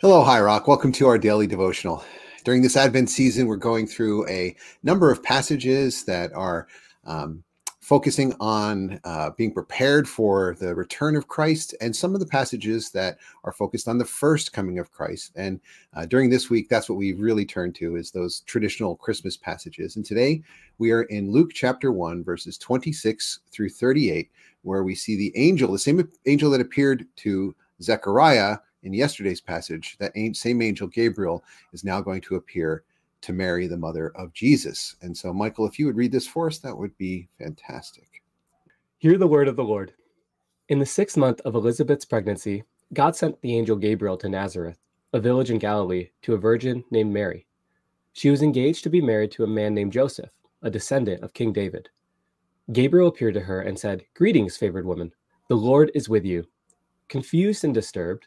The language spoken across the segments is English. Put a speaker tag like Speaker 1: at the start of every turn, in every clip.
Speaker 1: Hello, High Rock. Welcome to our daily devotional. During this Advent season, we're going through a number of passages that are um, focusing on uh, being prepared for the return of Christ, and some of the passages that are focused on the first coming of Christ. And uh, during this week, that's what we really turn to is those traditional Christmas passages. And today we are in Luke chapter one, verses 26 through 38, where we see the angel, the same angel that appeared to Zechariah in yesterday's passage, that same angel Gabriel is now going to appear to Mary, the mother of Jesus. And so, Michael, if you would read this for us, that would be fantastic.
Speaker 2: Hear the word of the Lord. In the sixth month of Elizabeth's pregnancy, God sent the angel Gabriel to Nazareth, a village in Galilee, to a virgin named Mary. She was engaged to be married to a man named Joseph, a descendant of King David. Gabriel appeared to her and said, Greetings, favored woman. The Lord is with you. Confused and disturbed,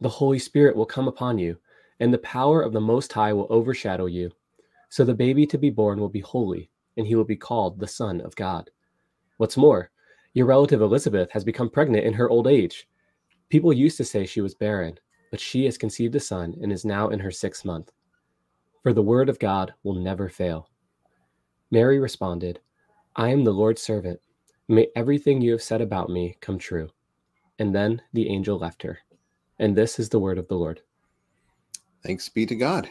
Speaker 2: the Holy Spirit will come upon you, and the power of the Most High will overshadow you. So the baby to be born will be holy, and he will be called the Son of God. What's more, your relative Elizabeth has become pregnant in her old age. People used to say she was barren, but she has conceived a son and is now in her sixth month. For the word of God will never fail. Mary responded, I am the Lord's servant. May everything you have said about me come true. And then the angel left her. And this is the word of the Lord.
Speaker 1: Thanks be to God.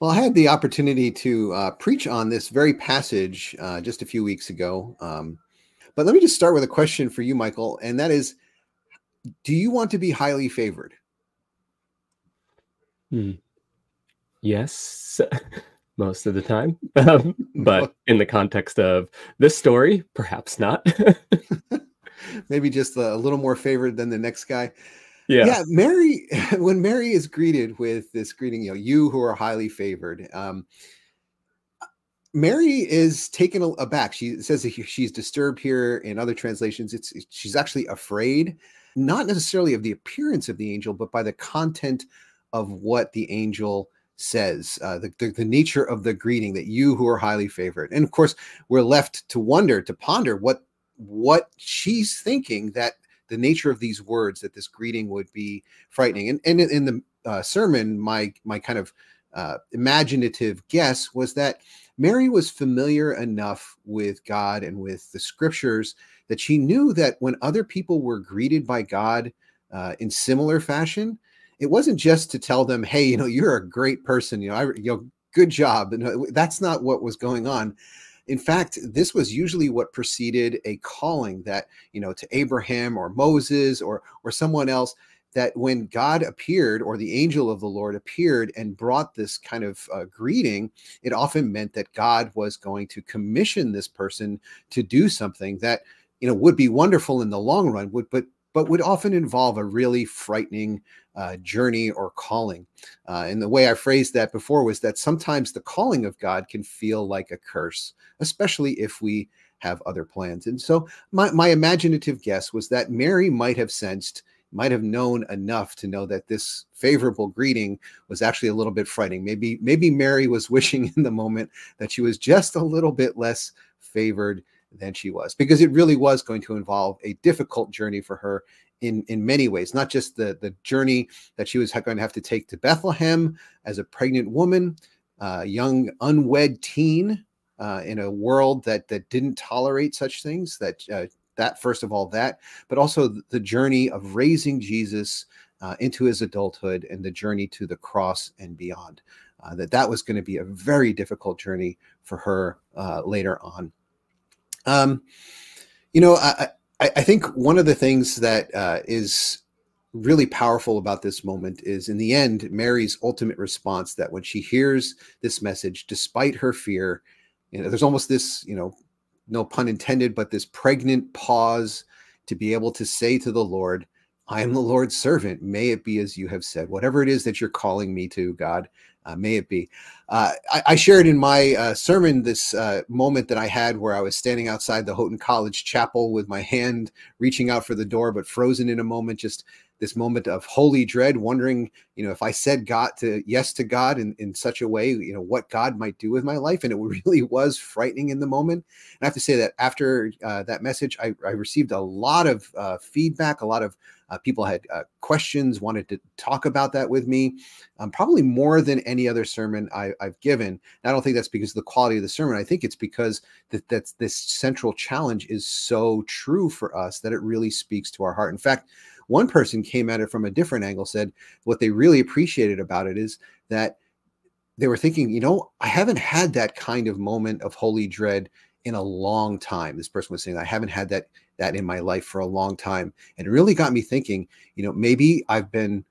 Speaker 1: Well, I had the opportunity to uh, preach on this very passage uh, just a few weeks ago. Um, but let me just start with a question for you, Michael, and that is Do you want to be highly favored?
Speaker 2: Hmm. Yes, most of the time. Um, but in the context of this story, perhaps not.
Speaker 1: maybe just a little more favored than the next guy.
Speaker 2: Yeah.
Speaker 1: Yeah. Mary, when Mary is greeted with this greeting, you know, you who are highly favored, um, Mary is taken aback. She says she's disturbed here. In other translations, it's she's actually afraid, not necessarily of the appearance of the angel, but by the content of what the angel says, uh, the, the, the nature of the greeting that you who are highly favored. And of course, we're left to wonder, to ponder what what she's thinking that the nature of these words that this greeting would be frightening. And, and in the uh, sermon my my kind of uh, imaginative guess was that mary was familiar enough with god and with the scriptures that she knew that when other people were greeted by god uh, in similar fashion it wasn't just to tell them hey you know you're a great person. You know I, you know good job. And that's not what was going on in fact, this was usually what preceded a calling that, you know, to Abraham or Moses or or someone else that when God appeared or the angel of the Lord appeared and brought this kind of uh, greeting, it often meant that God was going to commission this person to do something that you know would be wonderful in the long run, would but but would often involve a really frightening uh, journey or calling. Uh, and the way I phrased that before was that sometimes the calling of God can feel like a curse, especially if we have other plans. And so my, my imaginative guess was that Mary might have sensed, might have known enough to know that this favorable greeting was actually a little bit frightening. Maybe, maybe Mary was wishing in the moment that she was just a little bit less favored than she was because it really was going to involve a difficult journey for her in in many ways not just the the journey that she was going to have to take to bethlehem as a pregnant woman uh, young unwed teen uh, in a world that that didn't tolerate such things that uh, that first of all that but also the journey of raising jesus uh, into his adulthood and the journey to the cross and beyond. Uh, that that was going to be a very difficult journey for her uh, later on um, you know, I, I, I, think one of the things that uh, is really powerful about this moment is in the end, Mary's ultimate response that when she hears this message, despite her fear, you know, there's almost this, you know, no pun intended, but this pregnant pause to be able to say to the Lord, I am the Lord's servant. May it be as you have said. Whatever it is that you're calling me to, God, uh, may it be. Uh, I, I, shared in my uh, sermon this uh, moment that I had where I was standing outside the Houghton College chapel with my hand reaching out for the door, but frozen in a moment, just this moment of holy dread, wondering, you know, if I said God to yes to God in, in such a way, you know, what God might do with my life. And it really was frightening in the moment. And I have to say that after uh, that message, I, I, received a lot of uh, feedback, a lot of uh, people had uh, questions, wanted to talk about that with me, um, probably more than any other sermon I, have given. And I don't think that's because of the quality of the sermon. I think it's because that that's this central challenge is so true for us that it really speaks to our heart. In fact, one person came at it from a different angle, said what they really appreciated about it is that they were thinking, you know, I haven't had that kind of moment of holy dread in a long time. This person was saying, I haven't had that that in my life for a long time. And it really got me thinking, you know, maybe I've been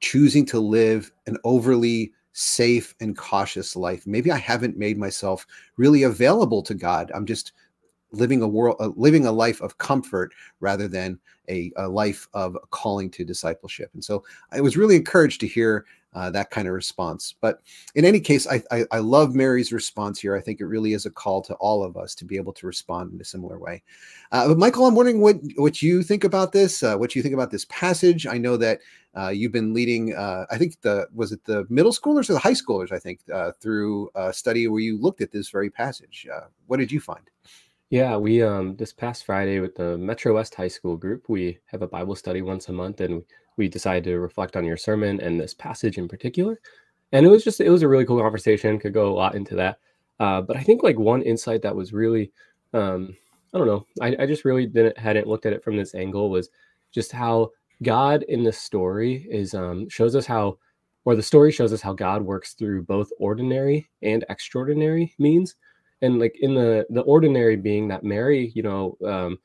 Speaker 1: choosing to live an overly safe and cautious life. Maybe I haven't made myself really available to God. I'm just living a world uh, living a life of comfort rather than a, a, life of calling to discipleship. And so i was really encouraged to hear uh, that kind of response. But in any case I, I, I love mary's response here. I think it really is a call to all of us to be able to respond in a similar way. Uh, but michael i'm wondering what what you think about this uh, what you think about this passage. I know that uh, you've been leading uh, i think the was it the middle schoolers or the high schoolers i think through a study where you looked at this very passage. What did you find
Speaker 2: yeah, we um this past Friday with the Metro West High School group, we have a Bible study once a month, and we decided to reflect on your sermon and this passage in particular. And it was just it was a really cool conversation. Could go a lot into that, uh, but I think like one insight that was really, um, I don't know, I, I just really didn't hadn't looked at it from this angle was just how God in this story is um shows us how, or the story shows us how God works through both ordinary and extraordinary means and like in the the ordinary being that mary you know um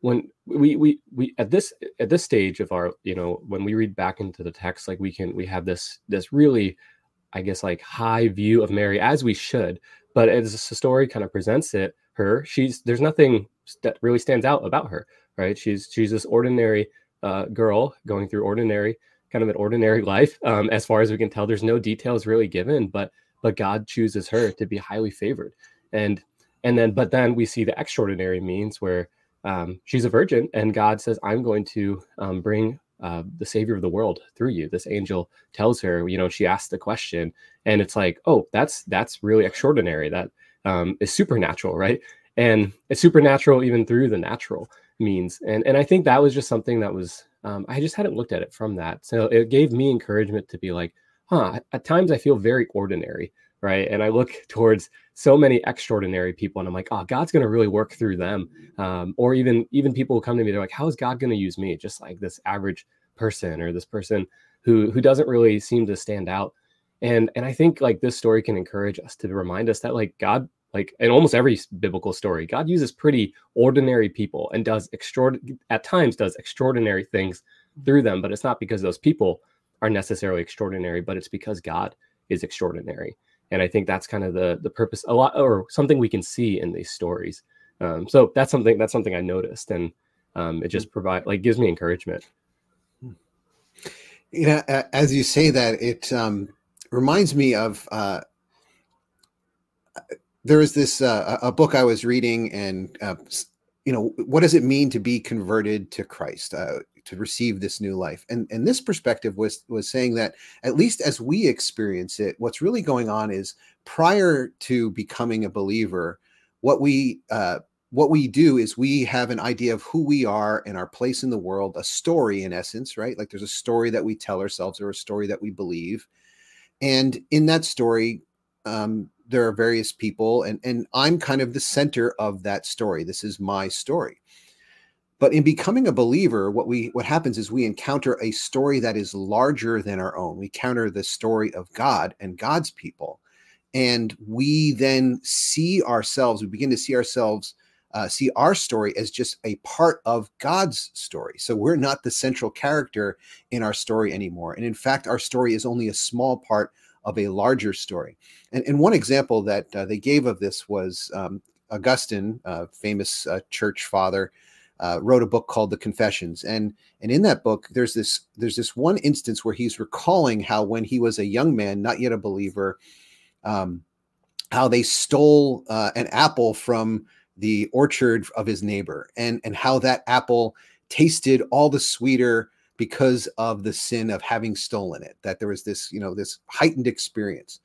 Speaker 2: when we we we at this at this stage of our you know when we read back into the text like we can we have this this really i guess like high view of mary as we should but as the story kind of presents it her she's there's nothing that really stands out about her right? She's she's this ordinary uh, girl going through ordinary kind of an ordinary life um, as far as we can tell there's no details really given but but god chooses her to be highly favored and and then but then we see the extraordinary means where um, she's a virgin and god says i'm going to um, bring uh, the savior of the world through you. This angel tells her you know she asks the question and it's like oh that's that's really extraordinary. That um, is supernatural right? And it's supernatural even through the natural means. And and i think that was just something that was um, i just hadn't looked at it from that. So it gave me encouragement to be like huh at times i feel very ordinary right? And I look towards so many extraordinary people, and I'm like, oh, God's going to really work through them. Um, or even even people who come to me, they're like, how is God going to use me? Just like this average person or this person who who doesn't really seem to stand out. And and I think like this story can encourage us to remind us that like God like in almost every biblical story god uses pretty ordinary people and does extraordinary at times does extraordinary things through them but it's not because those people are necessarily extraordinary but it's because god is extraordinary and i think that's kind of the the purpose a lot or something we can see in these stories. Um, so that's something that's something i noticed and um, it just provide like gives me encouragement.
Speaker 1: You know as you say that it um, reminds me of uh, there was this uh, a book i was reading and uh, you know what does it mean to be converted to christ? Uh, to receive this new life. And and this perspective was was saying that at least as we experience it, what's really going on is prior to becoming a believer, what we uh, what we do is we have an idea of who we are and our place in the world, a story in essence, right? Like there's a story that we tell ourselves or a story that we believe. And in that story, um, there are various people, and, and I'm kind of the center of that story. This is my story. But in becoming a believer, what we what happens is we encounter a story that is larger than our own. We encounter the story of God and God's people, and we then see ourselves. We begin to see ourselves, uh, see our story as just a part of God's story. So we're not the central character in our story anymore. And in fact, our story is only a small part of a larger story. And, and one example that uh, they gave of this was um, Augustine, famous uh, church father uh, wrote a book called The Confessions, and and in that book, there's this there's this one instance where he's recalling how when he was a young man, not yet a believer, um, how they stole uh, an apple from the orchard of his neighbor, and and how that apple tasted all the sweeter because of the sin of having stolen it. That there was this you know this heightened experience,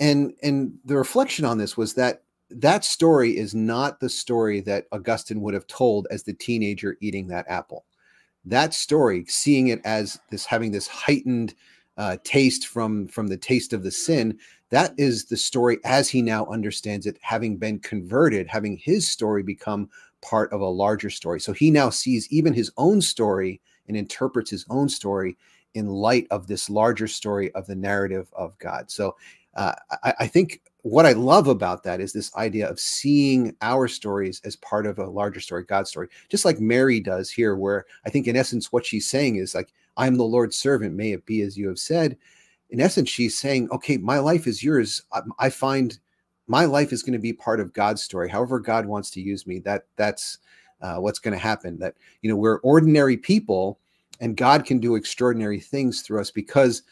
Speaker 1: and and the reflection on this was that that story is not the story that Augustine would have told as the teenager eating that apple. That story, seeing it as this having this heightened uh, taste from from the taste of the sin, that is the story as he now understands it, having been converted, having his story become part of a larger story. So he now sees even his own story and interprets his own story in light of this larger story of the narrative of God. So uh, I, I think what I love about that is this idea of seeing our stories as part of a larger story, God's story, just like Mary does here, where I think in essence what she's saying is like, I'm the Lord's servant, may it be as you have said. In essence, she's saying, okay, my life is yours. I, find my life is going to be part of God's story. However, God wants to use me, that that's uh, what's going to happen. That you know, we're ordinary people, and God can do extraordinary things through us because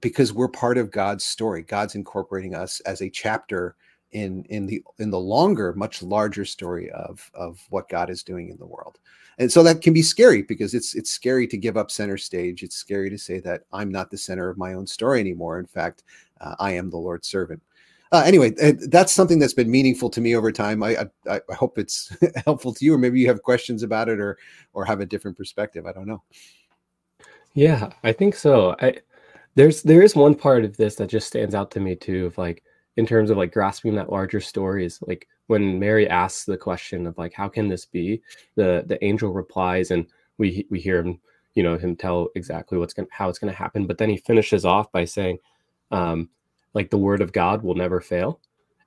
Speaker 1: because we're part of God's story. God's incorporating us as a chapter in in the in the longer, much larger story of of what God is doing in the world. And so that can be scary because it's it's scary to give up center stage. It's scary to say that I'm not the center of my own story anymore. In fact, uh, I am the Lord's servant. Uh, anyway, that's something that's been meaningful to me over time. I, I, I hope it's helpful to you, or maybe you have questions about it, or or have a different perspective. I don't know.
Speaker 2: Yeah, I think so. I there's there is one part of this that just stands out to me too, of like in terms of like grasping that larger story is like when Mary asks the question of like how can this be, the the angel replies and we we hear him you know him tell exactly what's going how it's going to happen, but then he finishes off by saying, um, like the word of God will never fail,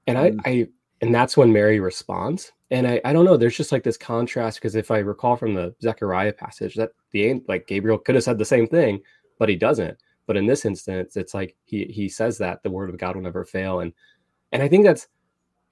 Speaker 2: and I mm. I and that's when Mary responds. And I, I don't know, there's just like this contrast because if I recall from the Zechariah passage that the like Gabriel could have said the same thing, but he doesn't. But in this instance, it's like he he says that the word of God will never fail, and and I think that's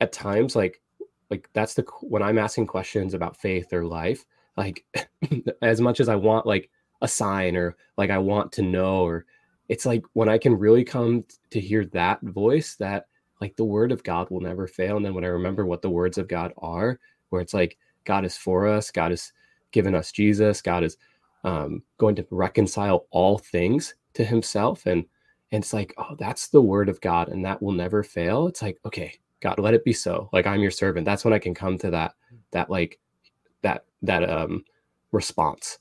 Speaker 2: at times like like that's the when I'm asking questions about faith or life, like as much as I want like a sign or like I want to know or it's like when I can really come to hear that voice that like the word of God will never fail. And then when I remember what the words of God are, where it's like God is for us, God has given us Jesus, God is um, going to reconcile all things to himself and and it's like oh that's the word of god and that will never fail it's like okay god let it be so like i'm your servant that's when i can come to that that like that that um response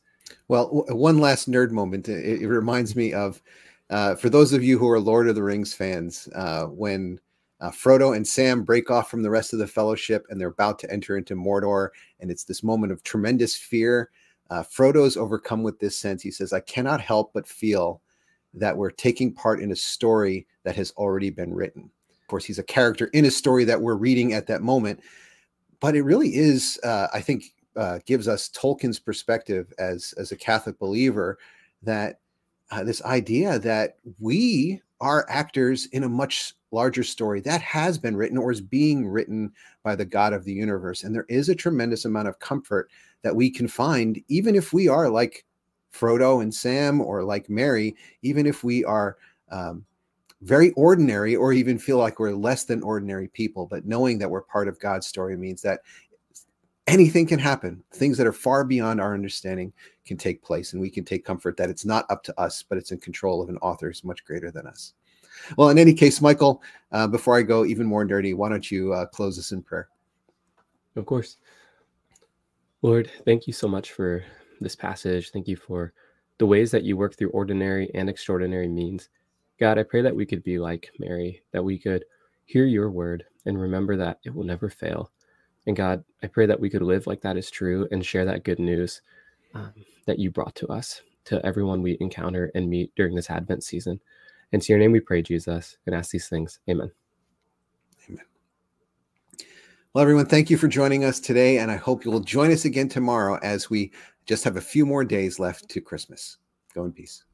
Speaker 1: well one last nerd moment it, it reminds me of uh, for those of you who are lord of the rings fans uh, when uh, Frodo and Sam break off from the rest of the fellowship and they're about to enter into Mordor. And it's this moment of tremendous fear. Uh, Frodo's overcome with this sense. He says, I cannot help but feel that we're taking part in a story that has already been written. Of course, he's a character in a story that we're reading at that moment, but it really is, uh, I think, uh, gives us Tolkien's perspective as as a Catholic believer that uh, this idea that we are actors in a much larger story that has been written or is being written by the God of the universe, and there is a tremendous amount of comfort that we can find, even if we are like Frodo and Sam or like Mary, even if we are um, very ordinary or even feel like we're less than ordinary people, but knowing that we're part of God's story means that anything can happen. Things that are far beyond our understanding can take place, and we can take comfort that it's not up to us, but it's in control of an author who's much greater than us. Well, in any case, Michael, uh, before I go even more dirty, why don't you uh, close us in prayer?
Speaker 2: Of course. Lord, thank you so much for this passage. Thank you for the ways that you work through ordinary and extraordinary means. God, I pray that we could be like Mary, that we could hear your word and remember that it will never fail. And God, I pray that we could live like that is true and share that good news um, that you brought to us, to everyone we encounter and meet during this Advent season. And to your name we pray, Jesus, and ask these things. Amen. Amen.
Speaker 1: Well, everyone, thank you for joining us today. And I hope you will join us again tomorrow as we just have a few more days left to Christmas. Go in peace.